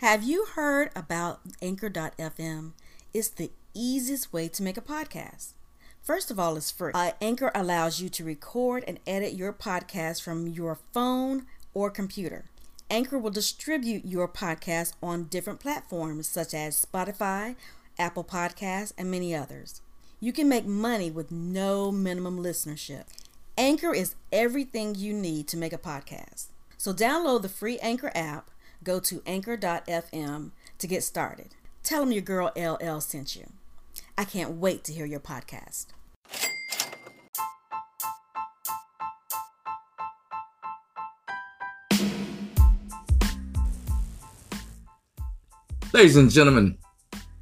Have you heard about Anchor.fm? It's the easiest way to make a podcast. First of all, it's free. Uh, Anchor allows you to record and edit your podcast from your phone or computer. Anchor will distribute your podcast on different platforms such as Spotify, Apple Podcasts, and many others. You can make money with no minimum listenership. Anchor is everything you need to make a podcast. So download the free Anchor app, go to anchor.fm to get started. Tell them your girl Elle sent you. I can't wait to hear your podcast. Ladies and gentlemen,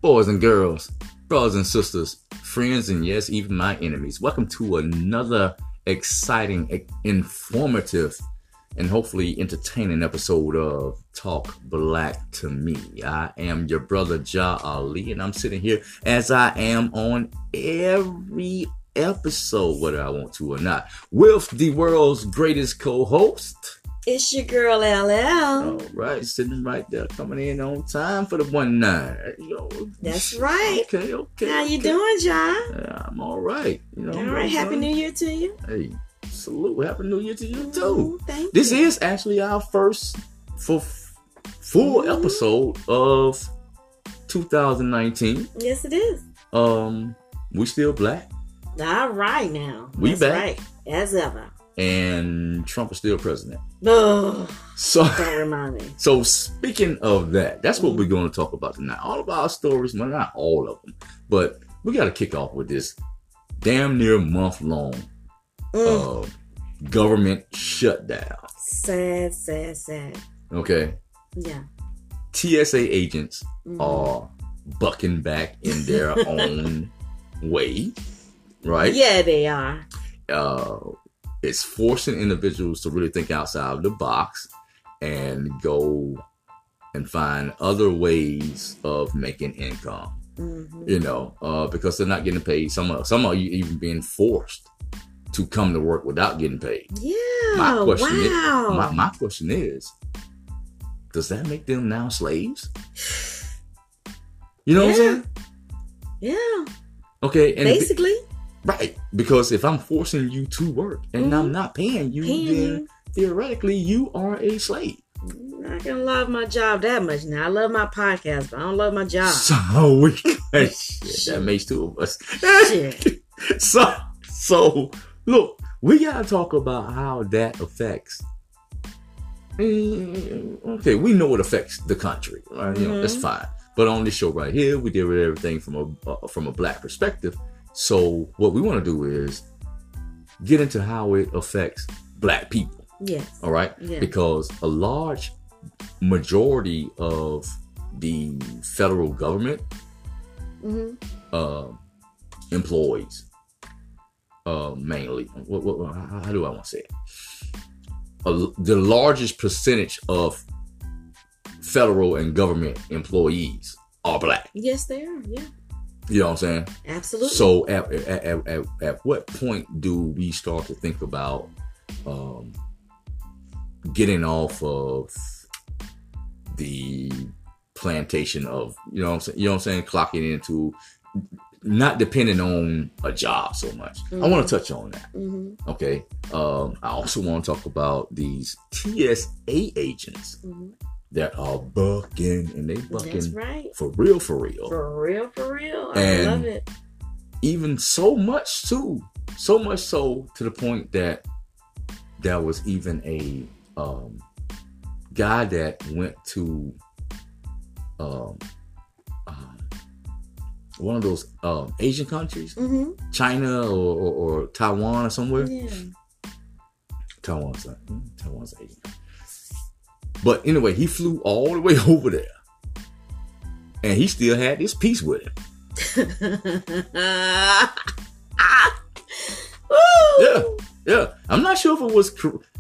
boys and girls, brothers and sisters, friends, and yes, even my enemies, welcome to another exciting, informative, and hopefully entertaining episode of Talk Black to Me. I am your brother Jah Ali, and I'm sitting here as I am on every episode, whether I want to or not, with the world's greatest co-host. It's your girl Elle. All right, sitting right there, coming in on time for the one nine. Yo, That's right. Okay, okay. How you doing, John? Yeah, I'm all right. You know, All right. Happy New Year to you. Hey, salute. Happy New Year to you Ooh, too. thank This you. is actually our first full full Mhm. episode of 2019. Yes, it is. Um, we still black, All right now. We That's back. right. As ever. and Trump is still president. So. don't remind me. So speaking of that, that's what we're going to talk about tonight. All of our stories, well, not all of them, but we got to kick off with this damn near month long Mm. uh, government shutdown. sad, sad, sad. Okay, Yeah. TSA agents Mhm. are bucking back in their own way, right? Yeah, they are. uh, it's forcing individuals to really think outside of the box and go and find other ways of making income. hmm You know, uh, because they're not getting paid. Some are, some are even being forced to come to work without getting paid. Yeah. My question is- wow. My, my question is, does that make them now slaves? You know what I'm Yeah. saying? yeah. Okay, and Basically, right because if I'm forcing you to work and Mhm. I'm not paying you, paying then you. theoretically you are a slave. Not gonna love my job that much now. I love my podcast, but I don't love my job. So we shit, that makes two of us. Shit. so so look, we gotta talk about how that affects. Mm, Okay, we know it affects the country, right? You know that's Mhm. fine. But on this show right here, we deal with everything from a uh, from a black perspective. So what we want to do is get into how it affects black people. Yes. All right. Yeah. Because a large majority of the federal government hmm uh, employees, uh, mainly, what, what, how, do I want to say it? A, the largest percentage of federal and government employees are black. Yes, they are. Yeah. You know what I'm saying? Absolutely. So at, at, at, at, at what point do we start to think about um, getting off of the plantation of you know what I'm saying you know what I'm saying clocking into not depending on a job so much. I want to touch on that. hmm Okay. Um, I also want to talk about these TSA agents hmm that are bucking and they bucking right. for real, for real. For real, for real. I And- love it. even so much too so much so to the point that there was even a um guy that went to um one of those um asian countries hmm china or, or, or taiwan or somewhere Yeah. taiwan's not mm, taiwan's asian but anyway he flew all the way over there and he still had this piece with him Yeah. Yeah, I'm not sure if it was.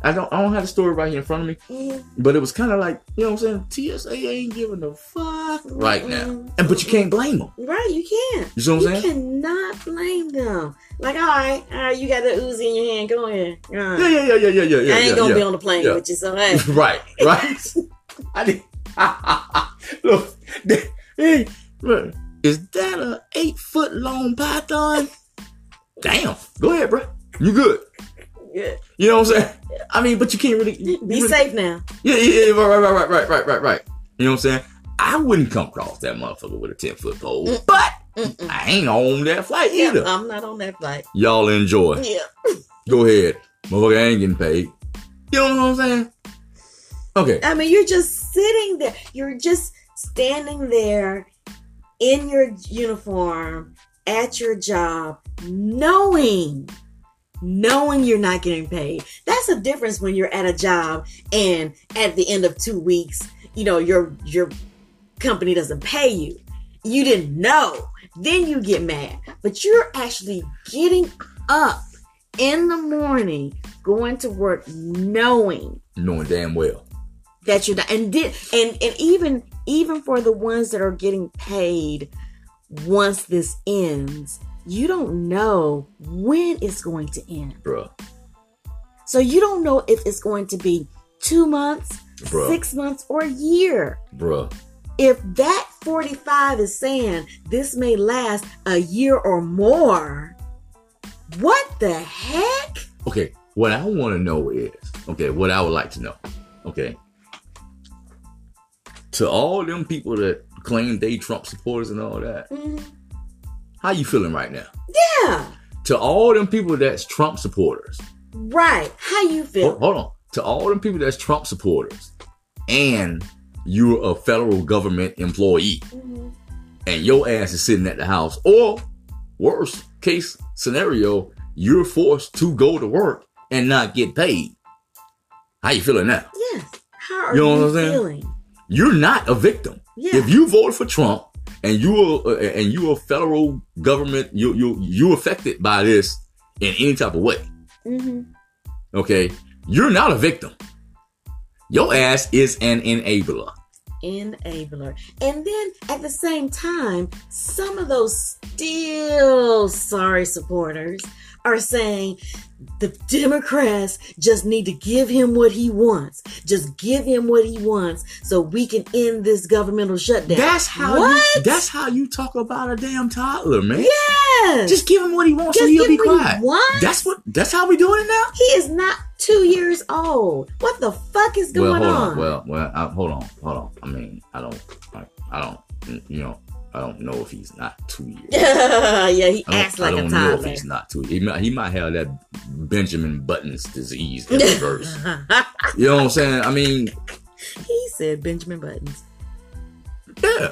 I don't. I don't have the story right here in front of me, mm-hmm. but it was kind of like you know what I'm saying. TSA ain't giving a fuck right mm-hmm. now, and but you can't blame them. Right, you can't. You see what I'm saying? You cannot blame them. Like, all right, all right, you got that Uzi in your hand. Go ahead. Right. Yeah, yeah, yeah, yeah, yeah, yeah. I ain't yeah, gonna yeah. be on the plane Yeah. with you, so hey. right, right. I did. Look, hey, look, is that a eight foot long python? Damn. Go ahead, bro. You good? Yeah. You know what I'm saying? I mean, but you can't really you Be really- safe now. Yeah, yeah, yeah, right, right, right, right, right, right, right. You know what I'm saying? I wouldn't come across that motherfucker with a 10 foot pole, but Mm-mm. I ain't on that flight Yeah, either. I'm not on that flight. Y'all enjoy. Yeah. Go ahead. Motherfucker I ain't getting paid. You know what I'm saying? Okay. I mean, you're just sitting there. You're just standing there in your uniform at your job, knowing, knowing you're not getting paid. That's a difference when you're at a job and at the end of two weeks, you know, your your company doesn't pay you. You didn't know. Then you get mad. But you're actually getting up in the morning, going to work knowing Knowing damn well. that you're not and did and and even even for the ones that are getting paid once this ends you don't know when it's going to end Bruh. so you don't know if it's going to be two months Bruh. six months or a year Bruh. if that 45 is saying this may last a year or more what the heck Okay. What I want to know is, okay, what I would like to know, okay, to all them people that claim they Trump supporters and all that, Mhm. How you feeling right now? yeah To all them people that's Trump supporters, right how you feel hold, hold on, to all them people that's Trump supporters, and you're a federal government employee, Mhm. and your ass is sitting at the house, or worst case scenario, you're forced to go to work and not get paid. How you feeling now? yes how are You you, know what I'm saying? feeling You're not a victim. yeah If you voted for Trump and you are uh, and you are federal government, you you you affected by this in any type of way. hmm Okay, you're not a victim. Your ass is an enabler. enabler. And then at the same time, some of those still sorry supporters are saying the Democrats just need to give him what he wants. Just give him what he wants so we can end this governmental shutdown. That's how What? you that's how you talk about a damn toddler, man. yes. Just give him what he wants so he'll give be him what he quiet. wants? That's what that's how we doing it now? he is not two years old. What the fuck is going well, hold on? on. Well, well, I, hold on, hold on. I mean, I don't, I, I don't, you know, I don't know if he's not two years. yeah, he I acts like I a don't know if he's not two. He might, he might have that Benjamin Buttons disease in reverse. you know what I'm saying? I mean, he said Benjamin Buttons. yeah,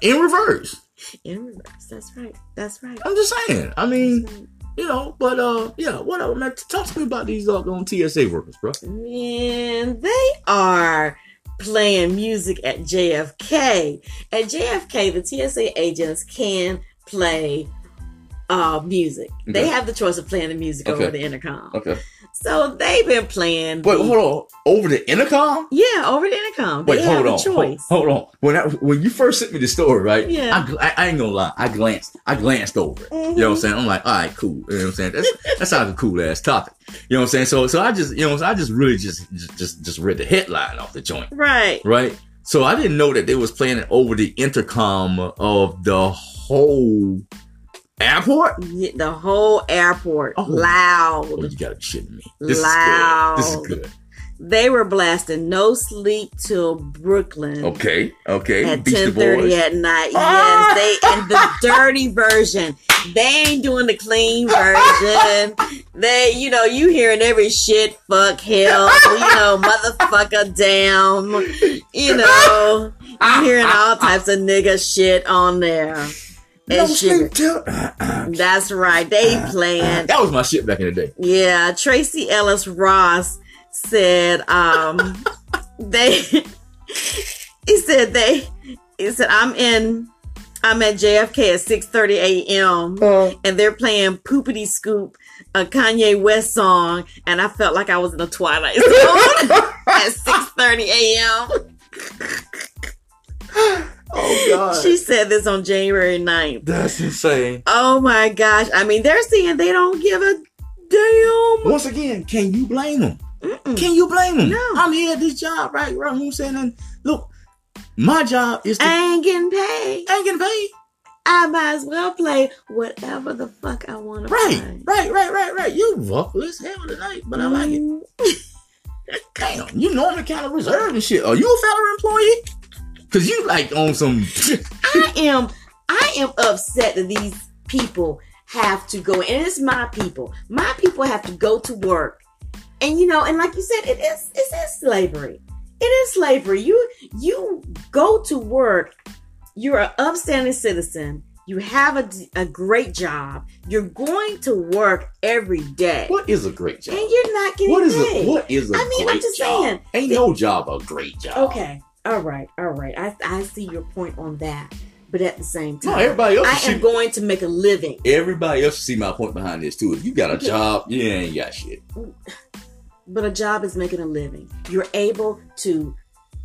in reverse. In reverse. That's right. That's right. I'm just saying. I mean, right. you know, but uh, yeah. Whatever, man. Talk to me about these doggone TSA workers, bro. Man, they are playing music at JFK. At JFK, the TSA agents can play uh music. They have the choice of playing the music Okay. over the intercom. Okay. So they've been playing. Wait, the- hold on. Over the intercom? Yeah, over the intercom. They Wait, have hold on. choice. Hold, hold on. When I, when you first sent me the story, right? Yeah. I, I, I ain't gonna lie. I glanced. I glanced over it. You know what I'm Mhm. saying? I'm like, all right, cool. You know what I'm saying? That's that sounds a cool ass topic. You know what I'm saying? So so I just you know so I just really just just just, just read the headline off the joint, Right. right? So I didn't know that they was playing it over the intercom of the whole airport. Yeah, The whole airport Oh. loud. Oh, you gotta be shitting me. This Loud. is good. This is good. They were blasting "No Sleep Till Brooklyn." Okay, okay. at ten thirty at night. Ah! Yes, they and the dirty version. They ain't doing the clean version. They, you know, you hearing every shit, fuck, hell, you know, motherfucker, damn, you know, you ah, hearing ah, all ah. types of nigga shit on there. No sleep till. That's right. They ah, ah. playing. That was my shit back in the day. Yeah, Tracee Ellis Ross said um they he said they he said I'm in I'm at JFK at 6:30 a.m. Uh. and they're playing Poopity Scoop, a Kanye West song, and I felt like I was in a Twilight Zone at 6:30 a.m. Oh God, She said this on January 9th. that's insane. Oh my gosh. I mean, they're saying they don't give a damn. Once again, can you blame them? Mm-mm. Can you blame them? No. I'm here at this job, right? Right. You know what I'm saying? And look, my job is to I ain't getting paid. I ain't getting paid. I might as well play whatever the fuck I want to Right, play. right, right, right, right. You vocalist, hell tonight, but I like it. Mm. Damn, you normally kind of reserved and shit. Are you a federal employee? Cause you like on some. I am I am upset that these people have to go and it's my people. My people have to go to work. And you know, and like you said, it is it is slavery. It is slavery. You you go to work, you're an upstanding citizen, you have a, a great job, you're going to work every day. what is a great job? And you're not getting What is paid. a what is a I mean, I'm just job? saying. Ain't no job a great job. Okay. All right. All right. I, I see your point on that. But at the same No, time, everybody else. I see, am going to make a living. everybody else see my point behind this too. If you got a Okay. job, you ain't got shit. But a job is making a living. You're able to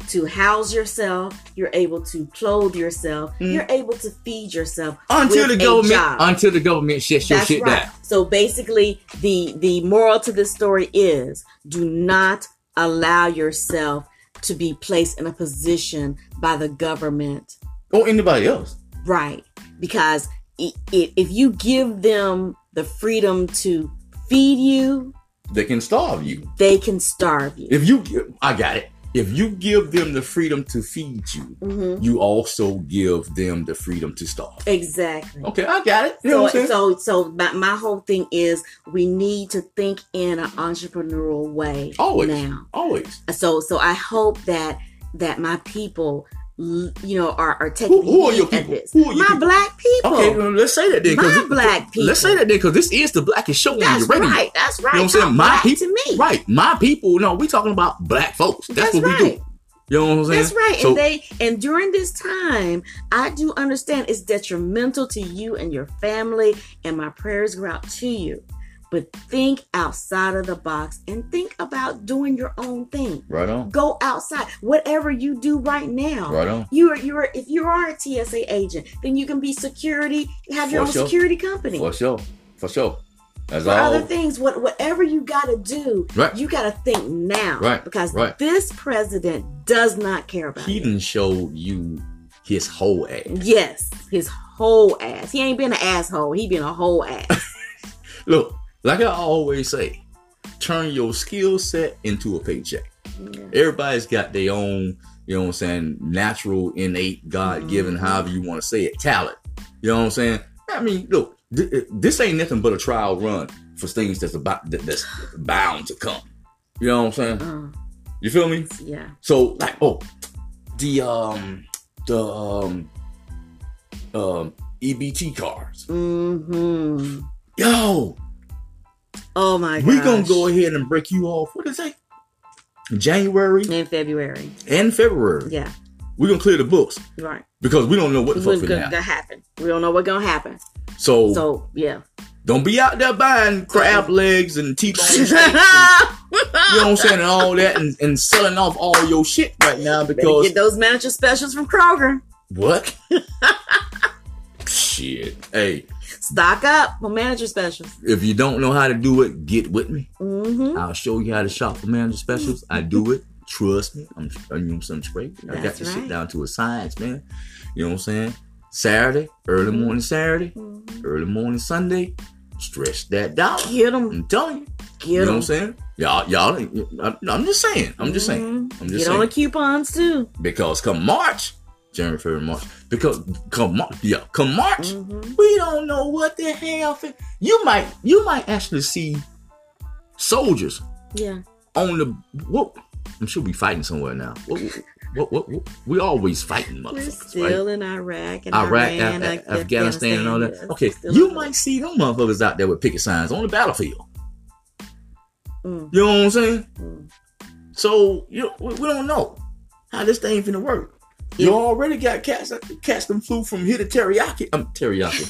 to house yourself. You're able to clothe yourself. Mm. You're able to feed yourself Until the government, until the government shuts your shit right. down. So basically, the the moral to this story is: do not allow yourself to be placed in a position by the government Or anybody else. Right. Because if you give them the freedom to feed you, They can starve you. they can starve you. If you, I got it. If you give them the freedom to feed you, Mhm. you also give them the freedom to starve. Exactly. Okay, I got it. You know what So, so, so my, my whole thing is we need to think in an entrepreneurial way Always. now. Always. So, so I hope that that my people, you know, are, are taking Who- who are your people? Who are your my people? black people. Okay, well, let's say that then. My black people. Let's say that then, because this is the blackest show on That's your radio. right. That's right. You know what I'm saying? My people, to me. right? My people. No, we talking about black folks. That's, That's what we right. do. You know what I'm saying? That's right. So and they and during this time, I do understand it's detrimental to you and your family, and my prayers go out to you. But think outside of the box and think about doing your own thing. right on, Go outside. Whatever you do right now. right on. You are you are if you are a TSA agent, then you can be security, have your For own sure. security company. For sure, for sure. That's For all. other things, what whatever you gotta do, Right. you gotta think now. Right, Because right. this president does not care about He didn't show you his whole ass. Yes, his whole ass. He ain't been an asshole. He been a whole ass. Look, like I always say, turn your skill set into a paycheck. Everybody's got their own, you know what I'm saying, natural, innate, God given, Mhm. however you want to say it, talent. You know what I'm saying? I mean, look, th- this ain't nothing but a trial run for things that's about that's bound to come. You know what I'm saying? Uh, You feel me? yeah. So like, oh, the um, the um, um, EBT cards. hmm Yo, Oh my god. we gonna go ahead and break you off. What is it? January in February. and February. Yeah, We're gonna clear the books right. because we don't know what the What's fuck gonna, gonna happen. We don't know what's gonna happen. So, So yeah. don't be out there buying crab legs and T-bone steaks and, you know what I'm saying, and all that, and, and selling off all your shit right now Better because get those manager specials from Kroger. what? shit. Hey, Stock up for manager specials. if you don't know how to do it, get with me. Mm-hmm. I'll show you how to shop for manager specials. I do it. Trust me. I'm you some straight. I got this right. shit down to a science, man. You know what I'm saying? Saturday, early Mhm. morning Saturday, Mm-hmm. early morning Sunday. Stretch that dollar. Get them. I'm telling you. Get them. You know what. I'm saying? Y'all, y'all. I'm, just saying. I'm just saying. I'm just Mm-hmm. Get saying. on the coupons too. because come March, January, February, March. Because come March, yeah, come March, Mm-hmm. we don't know what the hell. You might, you might actually see soldiers Yeah. on the. What? I'm sure we fighting somewhere now. What? What? What? what we always fighting, We're motherfuckers, still right? in Iraq and Iraq, Iran, Af- Af- Afghanistan, and all that. Okay, you might see them motherfuckers out there with picket signs on the battlefield. Mm, You know what I'm saying? mm. So you we, we don't know how this thing finna work. You already got cats cats them flew from here to teriyaki. I'm teriyaki.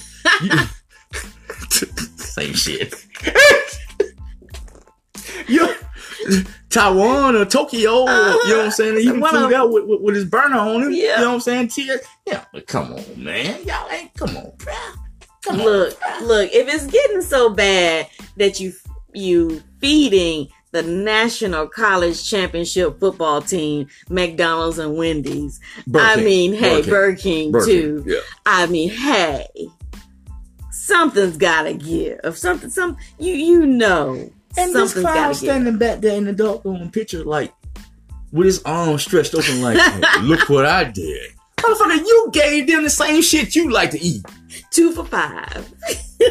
Same shit. you Taiwan or Tokyo, or, you know what I'm saying? He. One flew there with, with, with his burner on him. Yeah. You know what I'm saying? Tears. Yeah, but come on, man. Y'all ain't come on, bruh. Come Look, on. bruh. look. If it's getting so bad that you you feeding the National College Championship football team, McDonald's and Wendy's. Burger I King. mean, hey, Burger King. Burger King, too. Yeah. I mean, hey, something's gotta give. Something, some you you know, And this something's clown gotta give. standing back there in the doggone picture, like with his arms stretched open, like, "Hey, "Look what I did." Motherfucker, you gave them the same shit you like to eat. Two for five.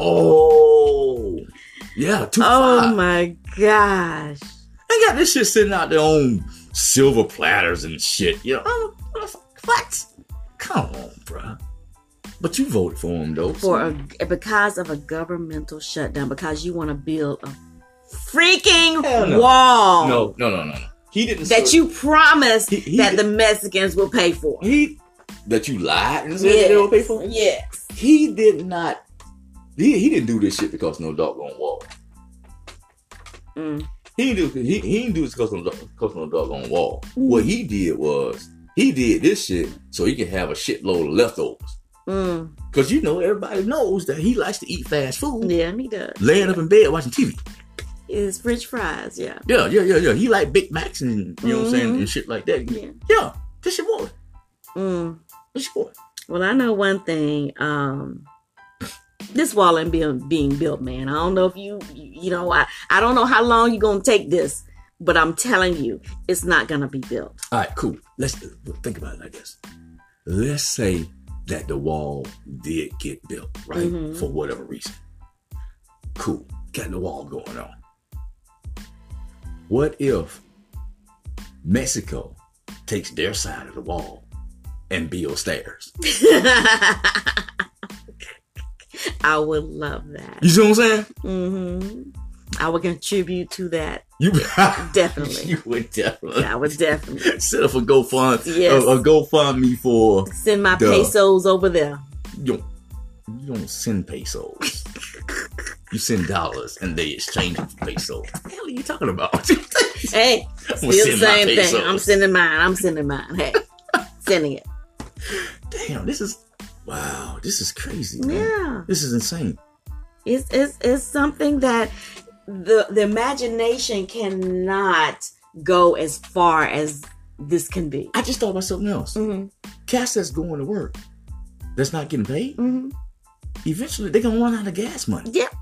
Oh, yeah, two Oh five. my gosh. They got this shit sitting out there on silver platters and shit. You know, Oh, what? Come on, bruh. But you voted for him though. For a because of a governmental shutdown, because you want to build a freaking no. wall no, no, no, no, no. He didn't. that you promised He- he that did- the Mexicans will pay for. he that you lied and said that they will pay for. Yes. He did not. He, he didn't do this shit because no doggone wall. Mm. He didn't do he, he didn't do this because no, because no doggone wall. Mm. What he did was he did this shit so he could have a shitload of leftovers. Mm. Cause you know everybody knows that he likes to eat fast food, Yeah, he does. laying up in bed watching TV. It's French fries. Yeah. Yeah, yeah, yeah, yeah. He like Big Macs and you know what I'm saying Mhm. and shit like that. Yeah. Yeah, this your boy. Mm. This your boy. Well, I know one thing. Um, this wall ain't being being built, man. I don't know if you, you, know, I, I don't know how long you're gonna take this, but I'm telling you, it's not gonna be built. All right, cool. Let's think about it like this. Let's say that the wall did get built, right? Mhm. For whatever reason. Cool. Got the wall going on. What if Mexico takes their side of the wall and builds theirs? I would love that. You see what I'm saying? Mm-hmm. I would contribute to that. You Definitely. you would definitely I would definitely set up a GoFund, Yes. a, a GoFundMe for send my Duh. pesos over there. you don't, you don't send pesos. you send dollars and they exchange them for pesos. What the hell are you talking about? Hey, still the same thing. I'm sending mine. I'm sending mine. Hey, sending it. Damn, this is wow, this is crazy. Man. Yeah. This is insane. It's it's it's something that the the imagination cannot go as far as this can be. I just thought about something else. hmm Cats that's going to work, that's not getting paid. hmm Eventually, they're gonna run out of gas money. Yep.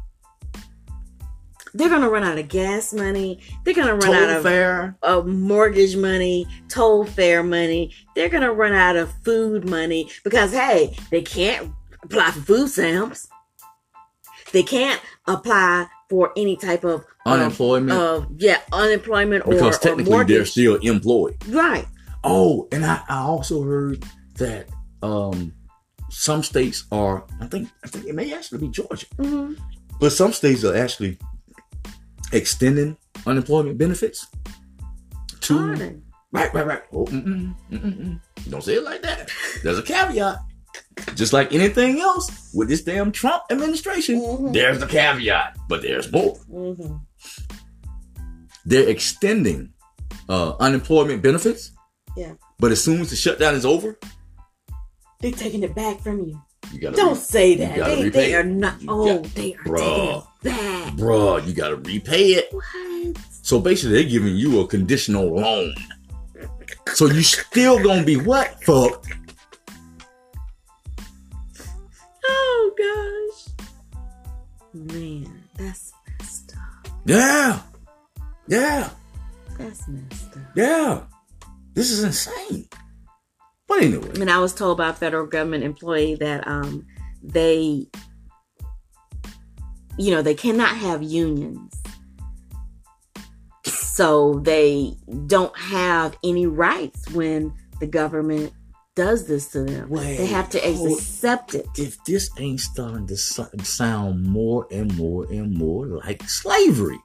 They're gonna run out of gas money. They're gonna run Toll out of, fare. of mortgage money, toll fare money. They're gonna run out of food money because hey, they can't apply for food stamps. They can't apply for any type of Unemployment. Of, yeah, unemployment or because technically mortgage. they're still employed. right. Oh, and I, I also heard that um some states are I think I think it may actually be Georgia. hmm But some states are actually extending unemployment benefits to Pardon. right, right, right. Oh, mm-mm, mm-mm, mm. Don't say it like that. There's a caveat. Just like anything else with this damn Trump administration, Mhm. there's the caveat, but there's more. hmm They're extending uh, unemployment benefits. Yeah. But as soon as the shutdown is over, They're taking it back from you. you gotta Don't say you that. They, they are not. You Oh, got- they are Bruh. Back. bruh, you gotta repay it. What? So basically, they're giving you a conditional loan. So you still gonna be what? Fuck. Oh gosh. Man, that's messed up. Yeah. Yeah. That's messed up. Yeah. This is insane. But anyway, I mean, I was told by a federal government employee that um they, you know, they cannot have unions. So they don't have any rights when the government does this to them. Wait, they have to hold- accept it. if this ain't starting to sound more and more and more like slavery,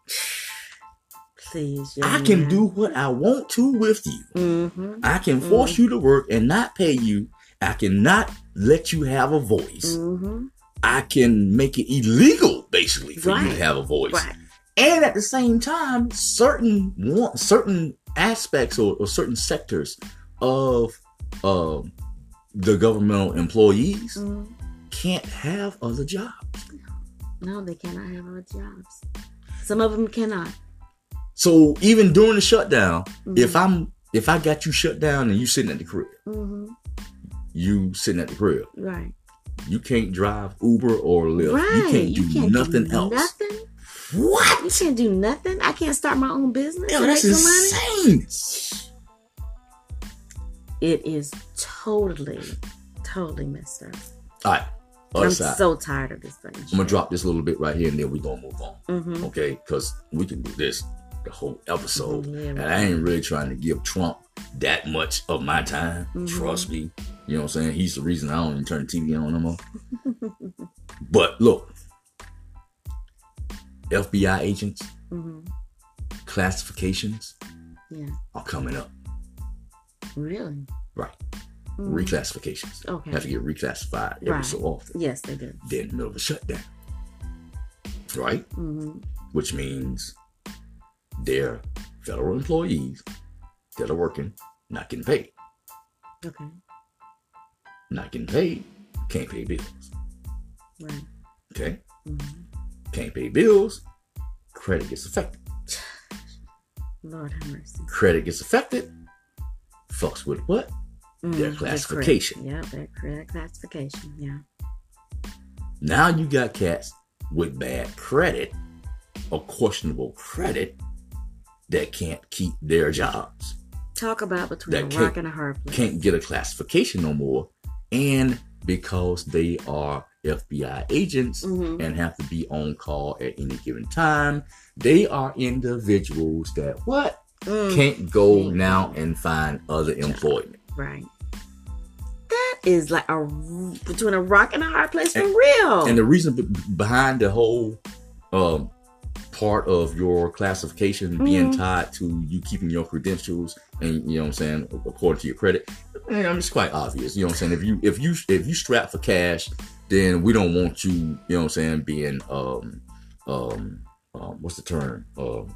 Please, I can do what I want to with you. Mm-hmm. I can force you to work and not pay you. I cannot let you have a voice. Mm-hmm. I can make it illegal, basically, for you to have a voice. Right. And at the same time, certain one, certain aspects or, or certain sectors of um, the governmental employees Mhm. can't have other jobs. No, they cannot have other jobs. Some of them cannot. So even during the shutdown, Mm-hmm. if I'm if I got you shut down and you sitting at the crib, hmm you sitting at the crib, Right. You can't drive Uber or Lyft. Right. You can't do can't nothing do else. Nothing. What? You can't do nothing. I can't start my own business. Yo, that's insane. It is totally, totally messed up. All right, other I'm side. so tired of this thing. I'm gonna drop this a little bit right here, and then we're gonna move on. Mm-hmm. Okay, because we can do this the whole episode, Yeah, and. I ain't really trying to give Trump that much of my time. Mhm. Trust me, you know what I'm saying. He's the reason I don't even turn the TV on no more. but look, FBI agents hmm classifications Yeah. are coming up. Really? Right, Mhm. reclassifications Okay. have to get reclassified every Right. so often. Yes, they do. Then in the middle of a shutdown, right? hmm which means they're federal employees that are working, not getting paid. Okay. Not getting paid, can't pay bills. Right. Okay? hmm Can't pay bills, credit gets affected. Lord have mercy. Credit gets affected, fucks with what? Mm, Their classification. credit. Yeah, their credit classification. Yeah. Now you got cats with bad credit or questionable credit that can't keep their jobs. Talk about between That a rock and a hard place. can't get a classification no more. And because they are FBI agents Mhm. and have to be on call at any given time, they are individuals that what Mm, can't go Can't now and find other employment. Right. That is like a between a rock and a hard place for And- real. And the reason be- behind the whole um, part of your classification being Mhm. tied to you keeping your credentials and you know what I'm saying according to your credit, man, I mean, it's quite obvious. You know what I'm saying? If you if you if you strap for cash, then we don't want you. You know what I'm saying? Being um um, um what's the term um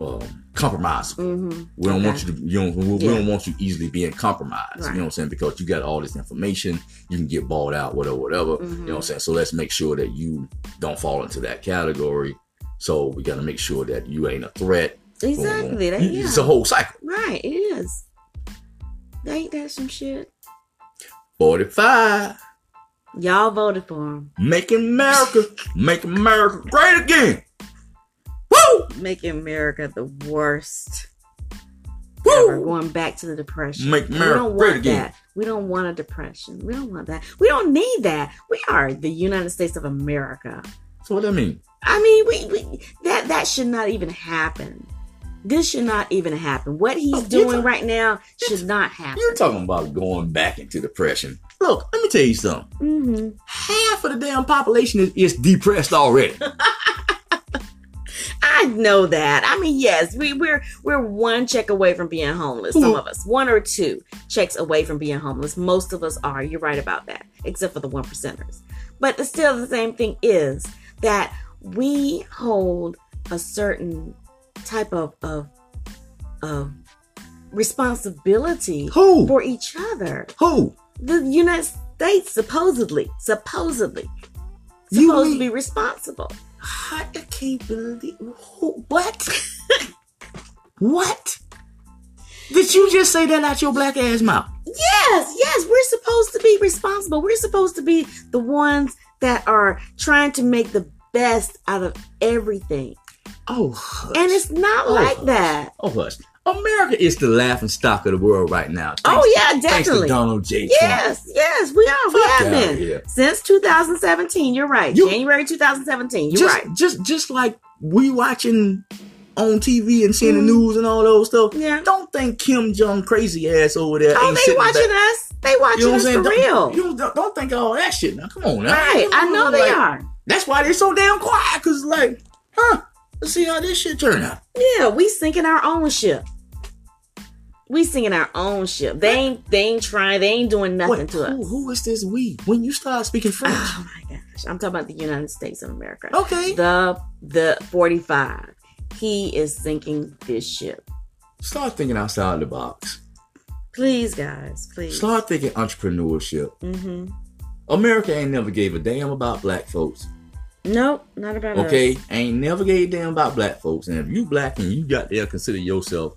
um compromised. hmm We don't want you to, you know, we, Yeah. don't want you easily being compromised. You know what I'm saying? Because you got all this information, you can get balled out, whatever, whatever. You know what I'm saying? So let's make sure that you don't fall into that category. So we got to make sure that you ain't a threat. Exactly. That, yeah. It's a whole cycle. Right. It is. Ain't that some shit? 45. Y'all voted for him. Making America, make America great again. Woo! Making America the worst. Ever. Going back to the depression. Make America we don't great want again. that. We don't want a depression. We don't want that. We don't need that. We are the United States of America. So what do that mean? I mean, we, we that that should not even happen. This should not even happen. What he's Oh, doing right now should not happen. You're talking about going back into depression. Look, let me tell you something. hmm half of the damn population is, is depressed already. I know that. I mean, yes, we, we're we're one check away from being homeless. Some Mhm. of us, one or two checks away from being homeless. Most of us are. You're right about that, except for the one percenters. But still, the same thing is that we hold a certain type of of of responsibility Who? for each other. Who? The United States supposedly, supposedly, supposed to be responsible. I can't believe who, what? what? Did you just say that out your black ass mouth? Yes, yes, we're supposed to be responsible. We're supposed to be the ones that are trying to make the best out of everything. Oh, hush. And it's not Oh, like hush. that. Oh, hush. America is the laughing stock of the world right now. Oh, yeah, Thanks to definitely. Donald J. Trump. Yes, yes, we are. We have been. here. Since 2017. You're right. You- January 2017. You're just, right. Just, just like we watching on TV and seeing Mhm. the news and all those stuff. Yeah. Don't think Kim Jong crazy ass over there. Oh, they watching back. us. They watching You know us for real. Don't, you don't, don't think all that shit now. Come on now. right. I know they Like, are. That's why they're so damn quiet. Cause like, huh? Let's see how this shit turn out. Yeah, we sinking our own ship. We sinking our own ship. They ain't they ain't trying, they ain't doing nothing Wait, to who, us. who is this we? When you start speaking French, Oh my gosh. I'm talking about the United States of America. okay, The the 45. He is sinking this ship. start thinking outside the box. Please, guys, please. Start thinking entrepreneurship. Mm-hmm. America ain't never gave a damn about black folks. Nope, not about. Okay, I ain't never gave a damn about black folks. And if you black and you got there consider yourself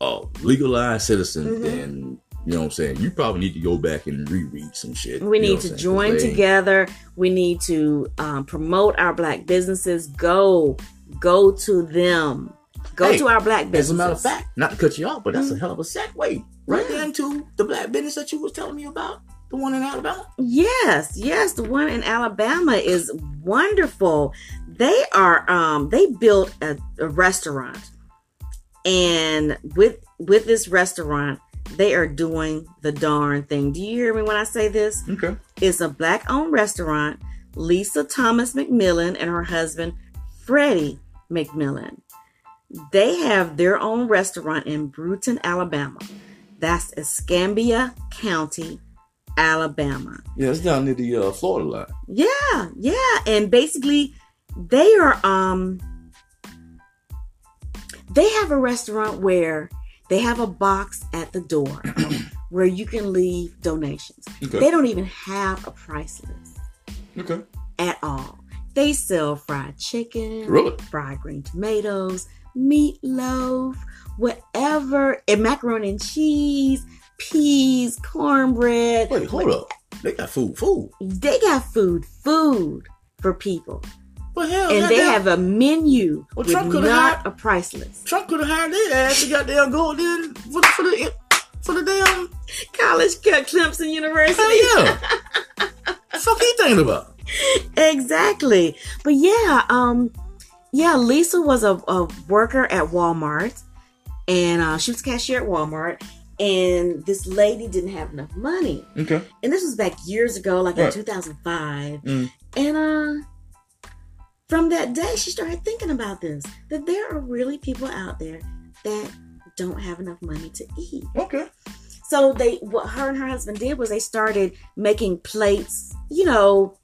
a legalized citizen, Mhm. then you know what I'm saying. You probably need to go back and reread some shit. We need to I'm saying? 'Cause join together. We need to um, promote our black businesses. Go, go to them. Go Hey, to our black As businesses. a matter of fact, not to cut you off, but that's a Mhm. hell of a segue right there into the black business that you was telling me about, the one in Alabama. Yes, yes, the one in Alabama is wonderful. They are um they built a, a restaurant. And with with this restaurant, they are doing the darn thing. Do you hear me when I say this? Okay. It's a black owned restaurant. Lisa Thomas McMillan and her husband Freddie McMillan. They have their own restaurant in Brewton, Alabama. That's Escambia County, Alabama. Yeah, it's down near the uh, Florida line. Yeah, yeah, and basically they are um they have a restaurant where they have a box at the door where you can leave donations. Okay. They don't even have a price list Okay. at all. They sell fried chicken, Really? fried green tomatoes, meatloaf, whatever, and macaroni and cheese, peas, cornbread. Wait, hold up. They got food, food. They got food, food for people. Well, hell, and they have a menu Well, with Trump not had- a price list. Trump could have hired their ass to goddamn go there for, for the for the damn. College cut Clemson University. Hell yeah. fuck he thinking about? exactly. But yeah, um, yeah, Lisa was a, a worker at Walmart, and uh, she was cashier at Walmart. And this lady didn't have enough money, Okay. and this was back years ago, like in 2005. Mm. And uh, from that day, she started thinking about this: that there are really people out there that don't have enough money to eat. Okay. So they what her and her husband did was they started making plates, you know,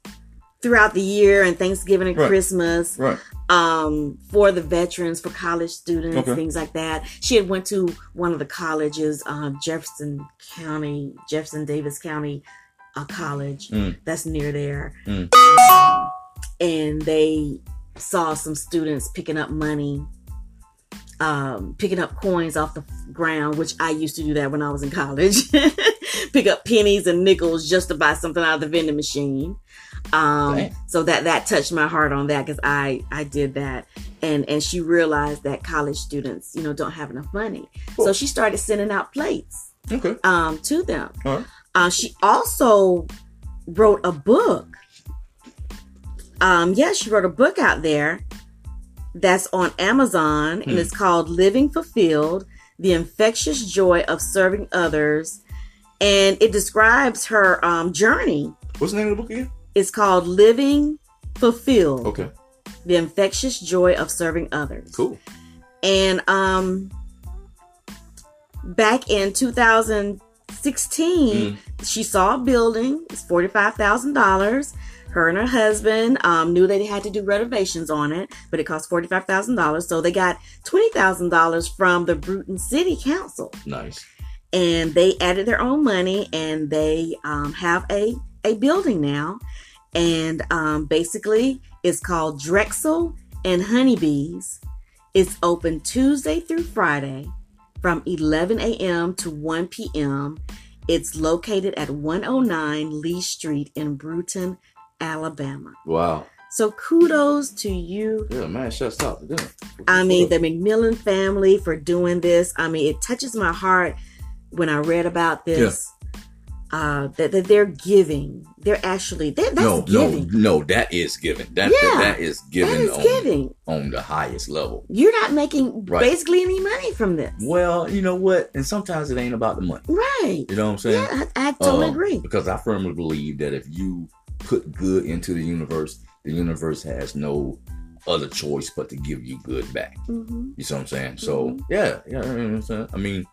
throughout the year and Thanksgiving and Right. Christmas, Right. um, for the veterans, for college students, Okay. things like that. She had went to one of the colleges, um, Jefferson County, Jefferson Davis County uh, College, Mm. that's near there, Mm. Um, and they saw some students picking up money um, picking up coins off the ground, which I used to do that when I was in college. Pick up pennies and nickels just to buy something out of the vending machine. Um, Dang. so that that touched my heart on that because I I did that, and and she realized that college students you know don't have enough money, so she started sending out plates Okay. um, to them. Right. Uh, she also wrote a book. Um, yeah, she wrote a book out there that's on Amazon, and Hmm. it's called Living Fulfilled The Infectious Joy of Serving Others. And it describes her um, journey. What's the name of the book again? It's called Living Fulfilled Okay. The Infectious Joy of Serving Others. Cool. And um back in 2016, Mm. she saw a building. It's $45,000. Her and her husband um, knew they had to do renovations on it, but it cost $45,000. So they got $20,000 from the Brewton City Council. Nice. And they added their own money and they um, have a, a building now. And um, basically, it's called Drexell and Honeybees. It's open Tuesday through Friday from 11 a.m. to 1 p.m. It's located at 109 Lee Street in Brewton, Alabama. Wow. So kudos to you. Yeah, man. Shuts them. I mean, the McMillan family for doing this. I mean, it touches my heart when I read about this. Uh, that, that they're giving. They're actually they that's no, giving. no, no. That is giving. That Yeah, that, that is that giving is on, giving. on the highest level. You're not making Right. basically any money from this. Well, you know what? And sometimes it ain't about the money. Right. You know what I'm saying? Yeah, I, I totally Um, agree. Because I firmly believe that if you put good into the universe, the universe has no other choice but to give you good back. hmm You see what I'm saying? So Mhm. yeah, yeah. You know what I'm saying? I mean,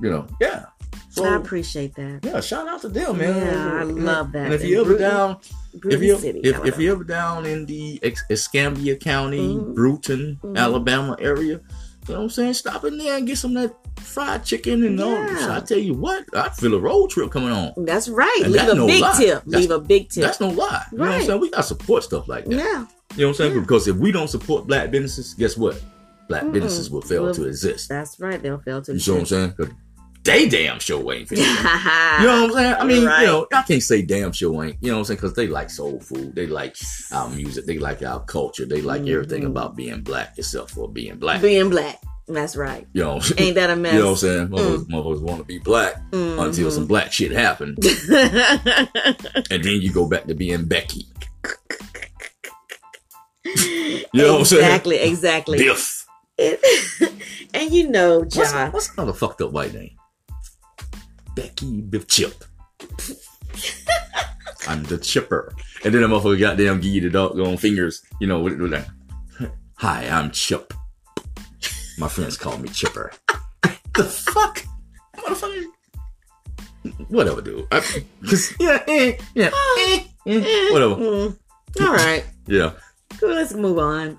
you know, yeah. So I appreciate that. yeah, shout out to them, man. Yeah, I love that. And if you ever down, if you if, if you ever down in the Escambia County, Mhm. Brewton, Mhm. Alabama area, you know what I'm saying? Stop in there and get some of that fried chicken and all. Yeah. I tell you what, I feel a road trip coming on. That's right. And Leave that's a no big lie. tip. That's- Leave a big tip. That's no lie. You know what I'm saying? We got to support stuff like that. yeah. You know what I'm saying? Yeah. Because if we don't support black businesses, guess what? Black Mm-mm. businesses will fail Well, to exist. That's right. They'll fail to. You see what I'm saying? They damn sure ain't. You know what I'm saying? I mean, Right. you know, I can't say damn sure ain't. You know what I'm saying? Because they like soul food. They like our music. They like our culture. They like everything Mhm. about being black except for being black. Being black. That's right. you know, Ain't that a mess? you know what I'm saying? Motherfuckers, motherfuckers want to be black until Mhm. some black shit happened. and then you go back to being Becky. You know what I'm saying? exactly, exactly. Biff. It- and you know, What's, John, what's another fucked up white name? Becky Biff Chip. I'm the chipper. And then the motherfucker goddamn give you the doggone fingers, you know, with, with that. Hi, I'm Chip. My friends call me Chipper. the fuck? Motherfucker. Whatever, dude. I, yeah, eh, yeah, eh, eh, whatever. Mm, all right. Yeah. Cool, let's move on.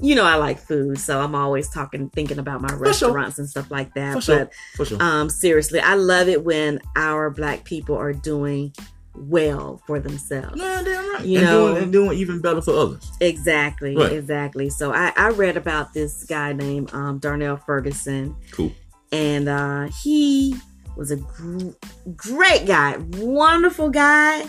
You know I like food, so I'm always talking, thinking about my sure. restaurants and stuff like that. For sure. But For sure. um, seriously, I love it when our black people are doing well for themselves. Nah, damn right. you and, know- doing, and doing even better for others. Exactly, Right. exactly. So I, I read about this guy named um, Darnell Ferguson, Cool. and uh, he was a gr- great guy, wonderful guy,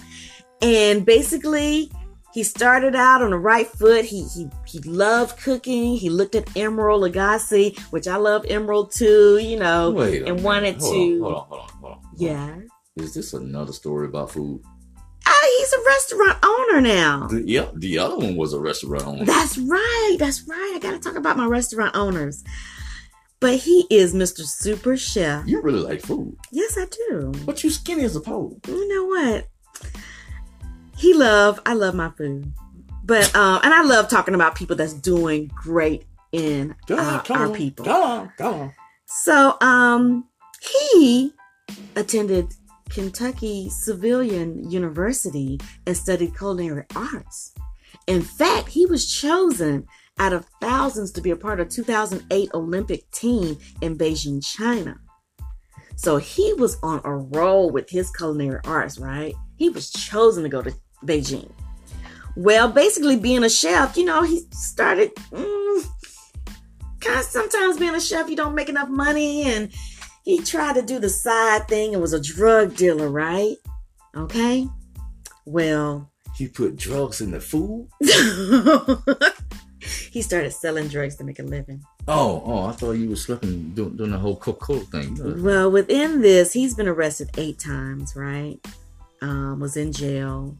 and basically he started out on the right foot. He he he loved cooking. He looked at Emeril Lagasse, which I love Emerald too. You know, Wait and minute. wanted hold to- On, hold on, hold on, hold on. yeah. Is this another story about food? Ah, he's a restaurant owner now. The, yeah, the other one was a restaurant owner. That's right. That's right. I got to talk about my restaurant owners. But he is Mr. Super Chef. You really like food, Yes, I do. but you skinny as a pole. You know what? He love. I love my food, but um, and I love talking about people that's doing great in uh, our people. Come on, come on. So um, he attended Kentucky Sullivan University and studied culinary arts. In fact, he was chosen out of thousands to be a part of 2008 Olympic team in Beijing, China. So he was on a roll with his culinary arts, right? He was chosen to go to Beijing. Well, basically, being a chef, you know, he started mm, kind of sometimes being a chef, you don't make enough money, and he tried to do the side thing and was a drug dealer, right? Okay. Well, He put drugs in the food. he started selling drugs to make a living. Oh, oh, I thought you were slipping doing, doing the whole Coca Cola thing. Well, within this, he's been arrested eight times, right? Um, was in jail.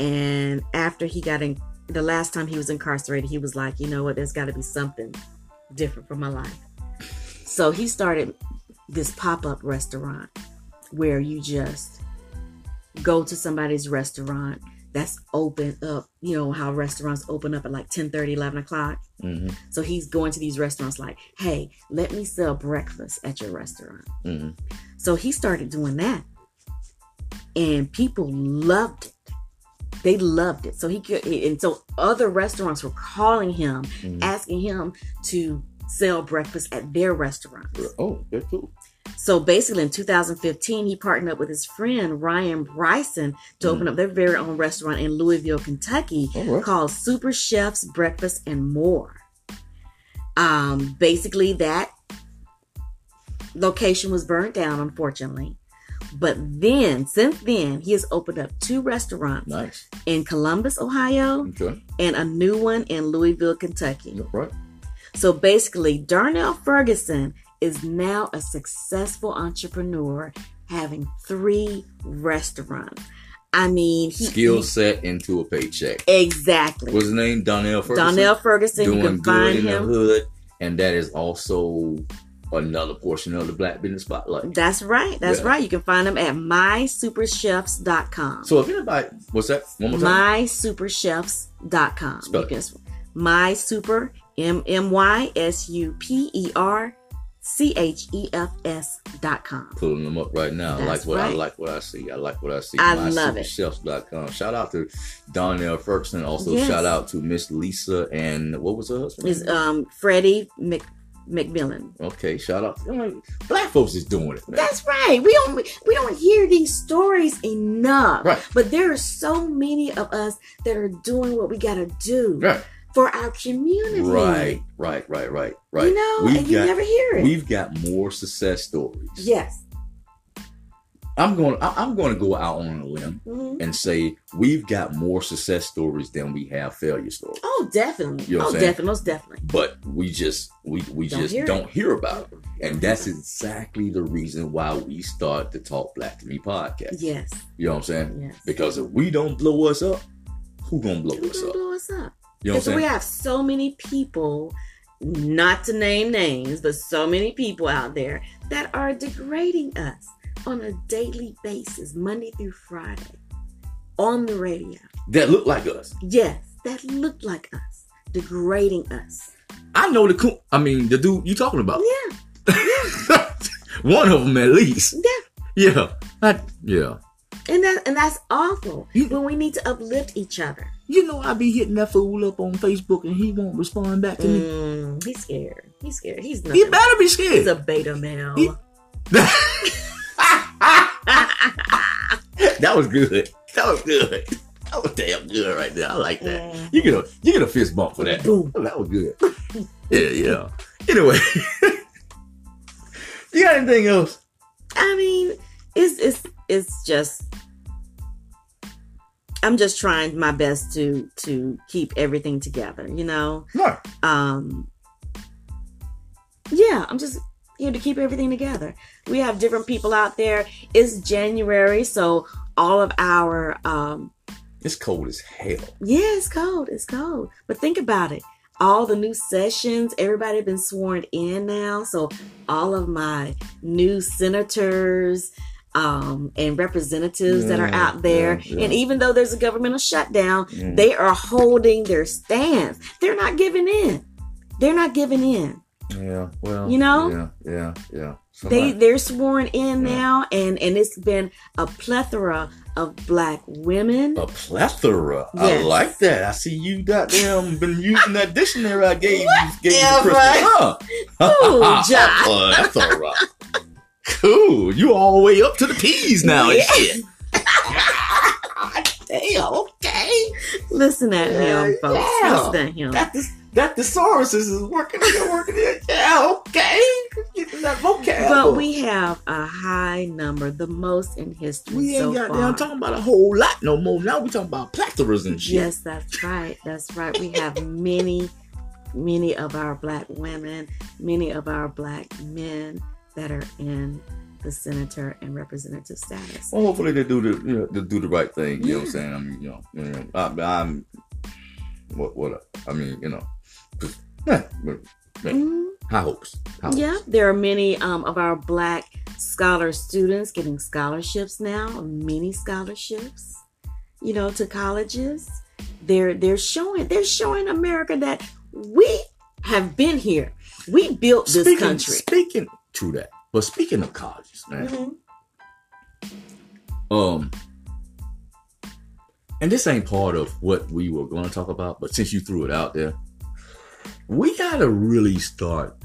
And after he got in, the last time he was incarcerated, he was like, you know what, there's got to be something different for my life. So he started this pop up restaurant where you just go to somebody's restaurant that's open up, you know, how restaurants open up at like 10 30, 11 o'clock. Mm-hmm, So he's going to these restaurants like, hey, let me sell breakfast at your restaurant. mm-hmm. So he started doing that. And people loved it. They loved it. So he could, and so other restaurants were calling him, Mhm. asking him to sell breakfast at their restaurants. Oh, that's cool. So basically, in 2015, he partnered up with his friend Ryan Bryson to open up their very own restaurant in Louisville, Kentucky, right. called Super Chefs Breakfast and More. Um, basically, that location was burnt down, unfortunately. But then, since then, he has opened up two restaurants Nice. in Columbus, Ohio, Okay. and a new one in Louisville, Kentucky. Right. So basically, Darnell Ferguson is now a successful entrepreneur having three restaurants. I mean, he, Skill set into a paycheck. exactly. What's his name? Donnell Ferguson. Donnell Ferguson, you doing can good find in the hood, and that is also another portion of the Black Business Spotlight. That's right. That's Yeah. right. You can find them at mysuperchefs.com. So if anybody, what's that? One more time. mysuperchefs.com. Spell You it. my super M M Y S U P E R C H E F S dot com. Pulling them up right now. I like That's what I like what I see. I like what I see. I love it. MySuperChefs.com. Shout out to Donnell Ferguson. Also Yes. shout out to Miss Lisa and what was her husband? Is um Freddie Mc McMillan. Okay, shout out. Black folks is doing it. Man. That's right. We don't we don't hear these stories enough. Right. But there are so many of us that are doing what we gotta do Right, for our community. right, right, right, right, right. You know, and you never hear it. We've got more success stories. Yes. I'm going. I'm going to go out on a limb Mhm. and say we've got more success stories than we have failure stories. Oh, definitely. You know oh, definitely. Most definitely. But we just we we Don't just hear don't hear about it, and that's exactly the reason why we start the Talk Black to Me podcast. Yes. You know what I'm saying? Yes. Because if we don't blow us up, who gonna blow Who's us gonna up? blow us up? You know what I'm Because we have so many people, not to name names, but so many people out there that are degrading us on a daily basis, Monday through Friday, on the radio. That look like us. Yes, that look like us, degrading us. I know the coon. I mean, the dude you talking about. Yeah, One of them at least. yeah. Yeah. I, yeah. And that and that's awful. You- When we need to uplift each other. You know, I be hitting that fool up on Facebook and he won't respond back to me. Mm, he's scared. He's scared. He's nothing. He better be scared. He's a beta male. He- that was good. That was good. That was damn good right there. I like that. Mhm. You get a you get a fist bump for that. Boom. That was good. Yeah, yeah. Anyway, you got anything else? I mean, it's it's it's just I'm just trying my best to to keep everything together, you know. No. Um Yeah, I'm just here to keep everything together. We have different people out there. It's January, so all of our um It's cold as hell. yeah, it's cold. It's cold. But think about it. All the new sessions, everybody been sworn in now. So all of my new senators um, and representatives that are out there, yeah, yeah. and even though there's a governmental shutdown, they are holding their stance. They're not giving in. They're not giving in. Yeah, well, You know? yeah, yeah, yeah. They they're sworn in Yeah. now, and and it's been a plethora of black women. a plethora. I like that. I see you goddamn been using that dictionary I gave you. Gave you. Christmas. Huh? Ooh, Josh. A plethora. cool. You all the way up to the peas now and Yeah. shit. Damn. Okay. Listen at him, folks. Yeah. Listen at him. Got this. Got thesauruses is working. They're working it. Yeah. Okay. That vocab. But we have a high number, the most in history We ain't so got far. down talking about a whole lot no more. Now we talking about plethoras and shit. Yes, that's right. That's right. We have many, many of our black women, many of our black men that are in the senator and representative status. Well, hopefully they do the you know, they do the right thing. You know what I'm saying? I mean, you know, you know I, I'm what what I mean, you know, yeah, Mhm. high hopes. High hopes. Yeah, there are many um, of our black scholar students getting scholarships now, many scholarships, you know, to colleges. They're they're showing they're showing America that we have been here. We built this speaking, country. Speaking to that, but speaking of colleges, man, Mhm. um, and this ain't part of what we were going to talk about, but since you threw it out there, we got to really start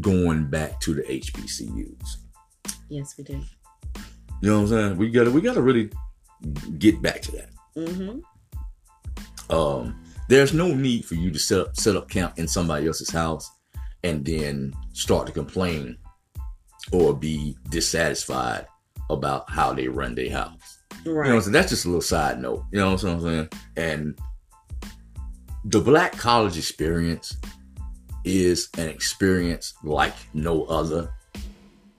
going back to the HBCUs. Yes, we do. You know what I'm saying? We got to we got to really get back to that. hmm um, there's no need for you to set up set up camp in somebody else's house and then start to complain or be dissatisfied about how they run their house. Right. You know, so that's just a little side note. You know what I'm saying? And the black college experience is an experience like no other.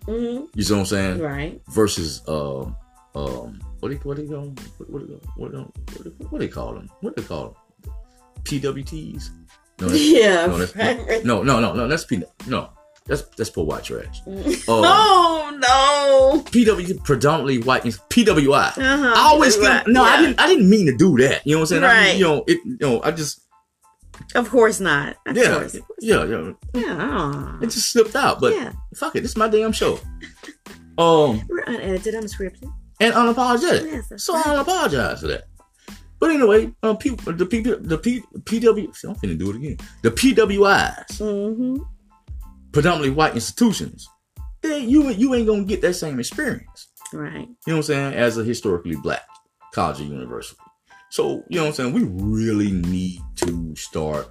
hmm You see what I'm saying? Right. Versus um um what do you what do you call them? What what do what do what what do they call them? What do they call them? PWTs? No, Yeah. no, that's, right. no, no, no, no, that's P. No, that's that's poor white trash. Uh, oh no! PW predominantly white. PWI. Uh-huh. I always get, no, I didn't. I didn't mean to do that. You know what I'm saying? I mean, Right. you know, it. You know, I just Of course not. Of yeah, course. yeah, yeah. Yeah. It just slipped out. But yeah. fuck it, this is my damn show. Um, We're unedited, unscripted. and unapologetic. Yes, So I right. don't apologize for that. But anyway, um, P, the P, the P, PW, see, I'm finna do it again. The PWIs Mm-hmm. predominantly white institutions, then you you ain't gonna get that same experience. Right. You know what I'm saying? As a historically black college or university. So, you know what I'm saying? We really need to start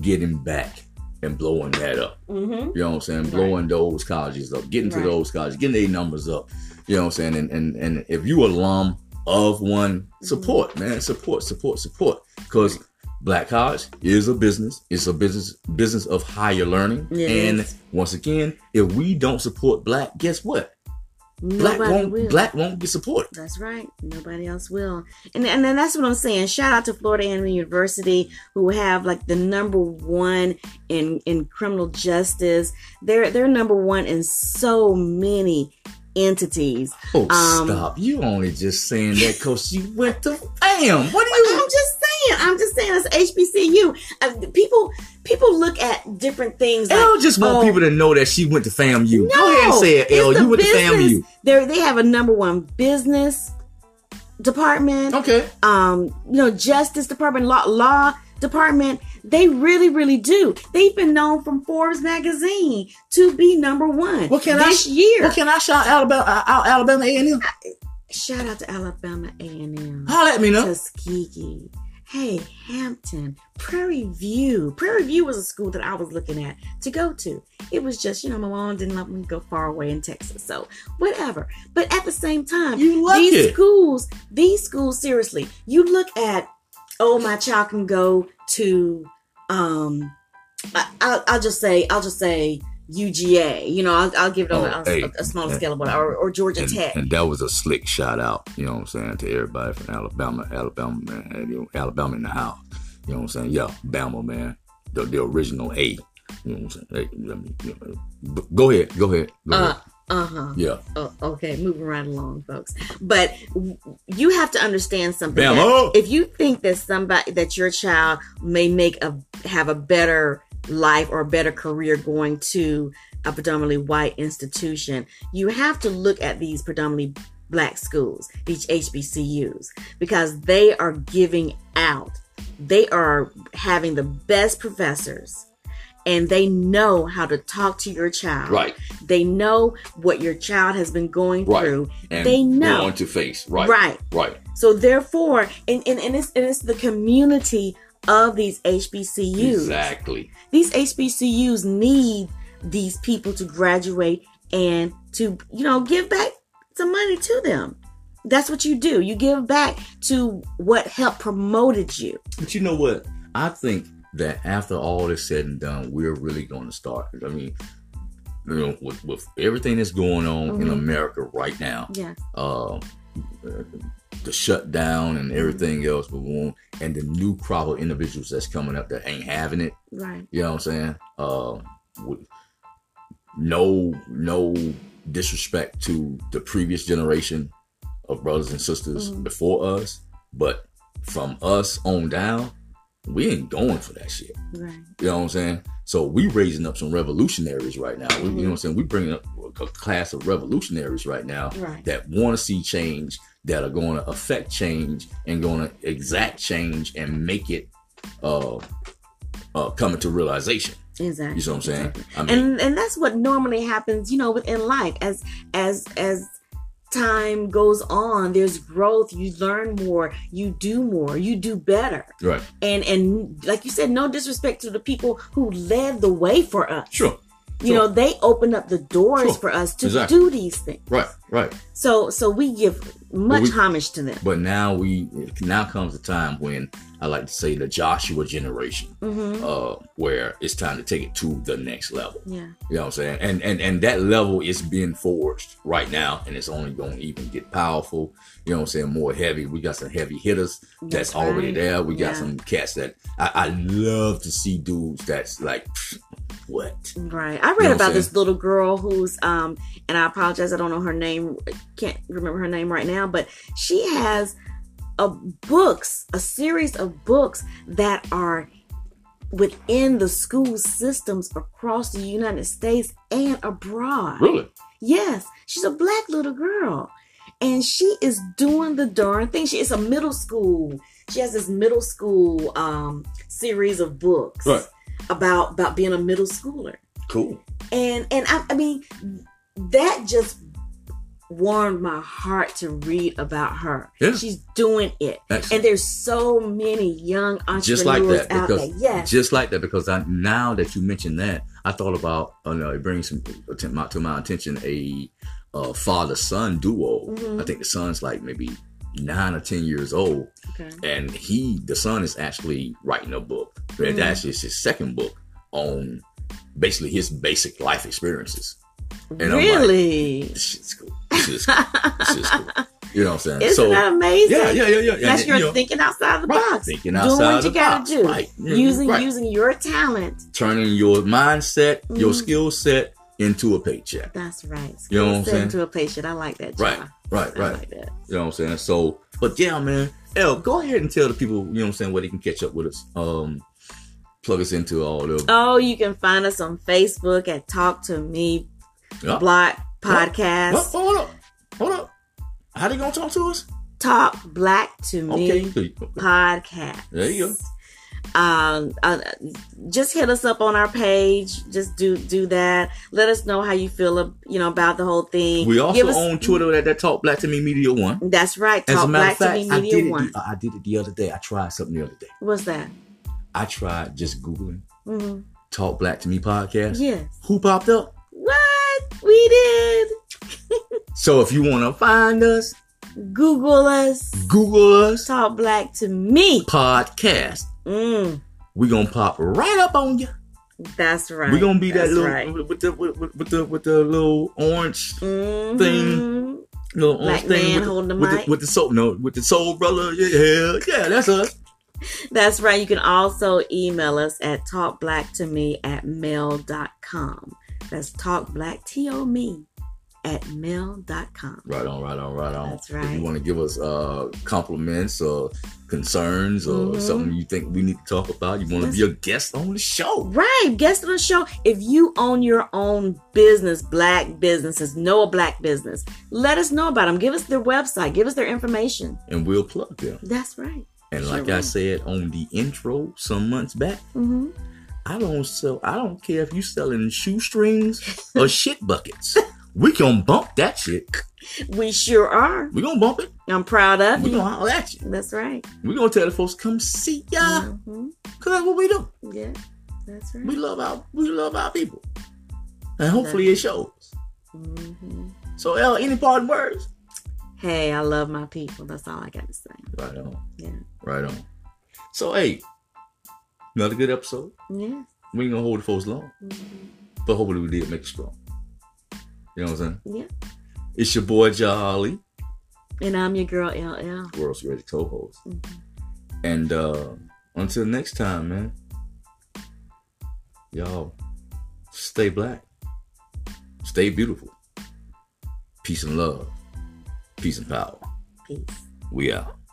getting back and blowing that up. Mm-hmm. You know what I'm saying? Right. Blowing those colleges up, getting to Right. those colleges, getting their numbers up. You know what I'm saying? And and, and if you alum of one, Mm-hmm. support, man. Support, support, support. Because Black College is a business. It's a business business of higher learning. It and once again, if we don't support black, guess what? Black won't will. black won't get support. That's right. Nobody else will. And and then that's what I'm saying. Shout out to Florida A&M University who have like the number one in in criminal justice. They're they're number one in so many entities. Oh, Um, stop. You only just saying that because you went to FAM. What are you I'm just saying. I'm just saying. It's HBCU. Uh, people people look at different things. Like, Elle just want oh, people to know that she went to FAMU. No, Go ahead and say it, Elle. You went to. FAMU. They they have a number one business department. Okay. um, you know, justice department, law, law department. They really, really do. They've been known from Forbes magazine to be number one What can I this sh- year. Well, can I shout Alabama, uh, out Alabama A&M? Shout out to Alabama A&M, Holla at me now. Tuskegee. Hey, Hampton, Prairie View. Prairie View was a school that I was looking at to go to. It was just, you know, my mom didn't let me go far away in Texas. So, whatever. But at the same time, You like these it. schools, these schools, seriously, you look at, oh, my child can go to, um, I, I'll, I'll just say, I'll just say UGA. You know, I'll, I'll give it on Oh, a, hey, a, a smaller and- scale of whatever, or, or Georgia And, Tech. and that was a slick shout out, you know what I'm saying, to everybody from Alabama, Alabama, man, you know, Alabama in the house. You know what I'm saying? Yeah, Bama, man. The, the original A. You know what I'm saying? Hey, let me, you know, go ahead, go ahead. Go Uh, ahead. uh huh. Yeah. Oh, okay, moving right along, folks. But w- you have to understand something. If you think that somebody that your child may make a have a better life or a better career going to a predominantly white institution, you have to look at these predominantly black schools, these HBCUs, because they are giving out. They are having the best professors. And they know how to talk to your child. Right. They know what your child has been going Right. through. And they know. going to face. Right. Right. Right. So therefore, and, and, and, it's, and it's the community of these HBCUs. Exactly. These HBCUs need these people to graduate and to, you know, give back some money to them. That's what you do. You give back to what helped promoted you. But you know what? I think that after all is said and done, we're really going to start. I mean, you know, with, with everything that's going on in Mhm. America right now, Yeah. uh, the shutdown and everything else, but boom, and the new crop of individuals that's coming up that ain't having it. Right. You know what I'm saying? Uh, with no, no disrespect to the previous generation of brothers and sisters Mhm. before us, but from us on down, we ain't going for that shit. Right. You know what I'm saying? So we raising up some revolutionaries right now. We, you know what I'm saying? We bringing up a class of revolutionaries right now Right. that want to see change, that are going to affect change and going to exact change and make it uh, uh, come into realization. Exactly. You know what I'm saying? Exactly. I mean, and and that's what normally happens you know within life as as as time goes on there's growth you learn more you do more you do better right. and and like you said no disrespect to the people who led the way for us Sure. You sure. know they open up the doors Sure. for us to Exactly. do these things Right. Right. so so we give much we- homage to them But now we, now comes the time when I like to say the Joshua generation, hmm uh, where it's time to take it to the next level. yeah You know what I'm saying? And and and that level is being forged right now, and it's only going to even get powerful. You know what I'm saying? More heavy. We got some heavy hitters that's, That's already right. there. We got Yeah. some cats that I, I love to see dudes that's like, "Pfft, what? Right. I read You know about this little girl who's um and I apologize I don't know her name can't remember her name right now but she has a books a series of books that are within the school systems across the United States and abroad. Really? Yes, she's a black little girl. And she is doing the darn thing. She is a middle school. She has this middle school um series of books Right. About about being a middle schooler. Cool. and and I, I mean that just warmed my heart to read about her. Yeah. She's doing it, Excellent. and there's so many young entrepreneurs just like that out because there. Yes, just like that because I now that you mentioned that I thought about oh no it brings some to my attention a uh, father son duo Mhm. I think the son's like maybe nine or ten years old okay. and he the son is actually writing a book Mhm. and actually it's his second book on basically his basic life experiences And I'm like, really. this shit's cool this is cool this is cool you know what I'm saying Isn't so that amazing? yeah yeah yeah yeah That's And, your you know, thinking outside the right, box. thinking Doing what the you gotta box, do. right Yeah, Using right. using your talent. turning your mindset, your Mhm. skill set into a paycheck. That's right. You know what I'm Skill saying? Into a patient. I like that. Right, John. right, I right. like that. You know what I'm saying? So, but yeah, man, Elle, go ahead and tell the people, you know what I'm saying, where they can catch up with us. Um, plug us into all the Oh, you can find us on Facebook at Talk to Me Yeah. Block Oh, Podcast. hold up, hold up. How they gonna talk to us? Talk Black to Me Okay, Podcast. there you go. um uh, just hit us up on our page just do do that let us know how you feel you know about the whole thing We also us- on Twitter at that Talk Black to Me Media One. that's right talk black of fact, to me I media it. one The, I did it the other day. I tried something the other day. what's that I tried just googling hmm Talk Black to Me podcast. yes Who popped up? what we did So if you want to find us, google us Google us talk black to me podcast. mm, We gonna pop right up on you. that's right We're gonna be that little right. with the with, with, with the with the little orange Mhm. thing. little Black orange thing man with, holding the with, mic. the, with the soul no with the soul brother. Yeah, yeah, that's us. That's right. You can also email us at talkblacktome at mail.com. That's talkblack, T-O-me, at mail.com. Right on, right on, right on. That's right. If you want to give us uh compliments or concerns or Mhm. something you think we need to talk about, you want to be a guest on the show. Right. Guest on the show. If you own your own business, black businesses, know a black business, let us know about them. Give us their website. Give us their information. And we'll plug them. That's right. And Sure like I said on the intro some months back, hmm I don't sell. I don't care if you selling shoestrings or shit buckets. We gonna bump that shit. We sure are. We gonna bump it. I'm proud of We you. gonna holler at you. That's right. We gonna tell the folks come see ya, hmm cause that's what we do. Yeah. That's right. We love our we love our people, and hopefully it shows. hmm So, Elle, any parting words? Hey, I love my people. That's all I got to say. Right on, Yeah. right on. So, hey, another good episode. Yeah. We ain't gonna hold the folks long, Mhm. but hopefully we did make it strong. You know what I'm saying? Yeah. It's your boy Jah Ali, And I'm your girl LL. world's greatest co-host. Mhm. And uh until next time, man. Y'all stay black. Stay beautiful. Peace and love. Peace and power. Peace. We out.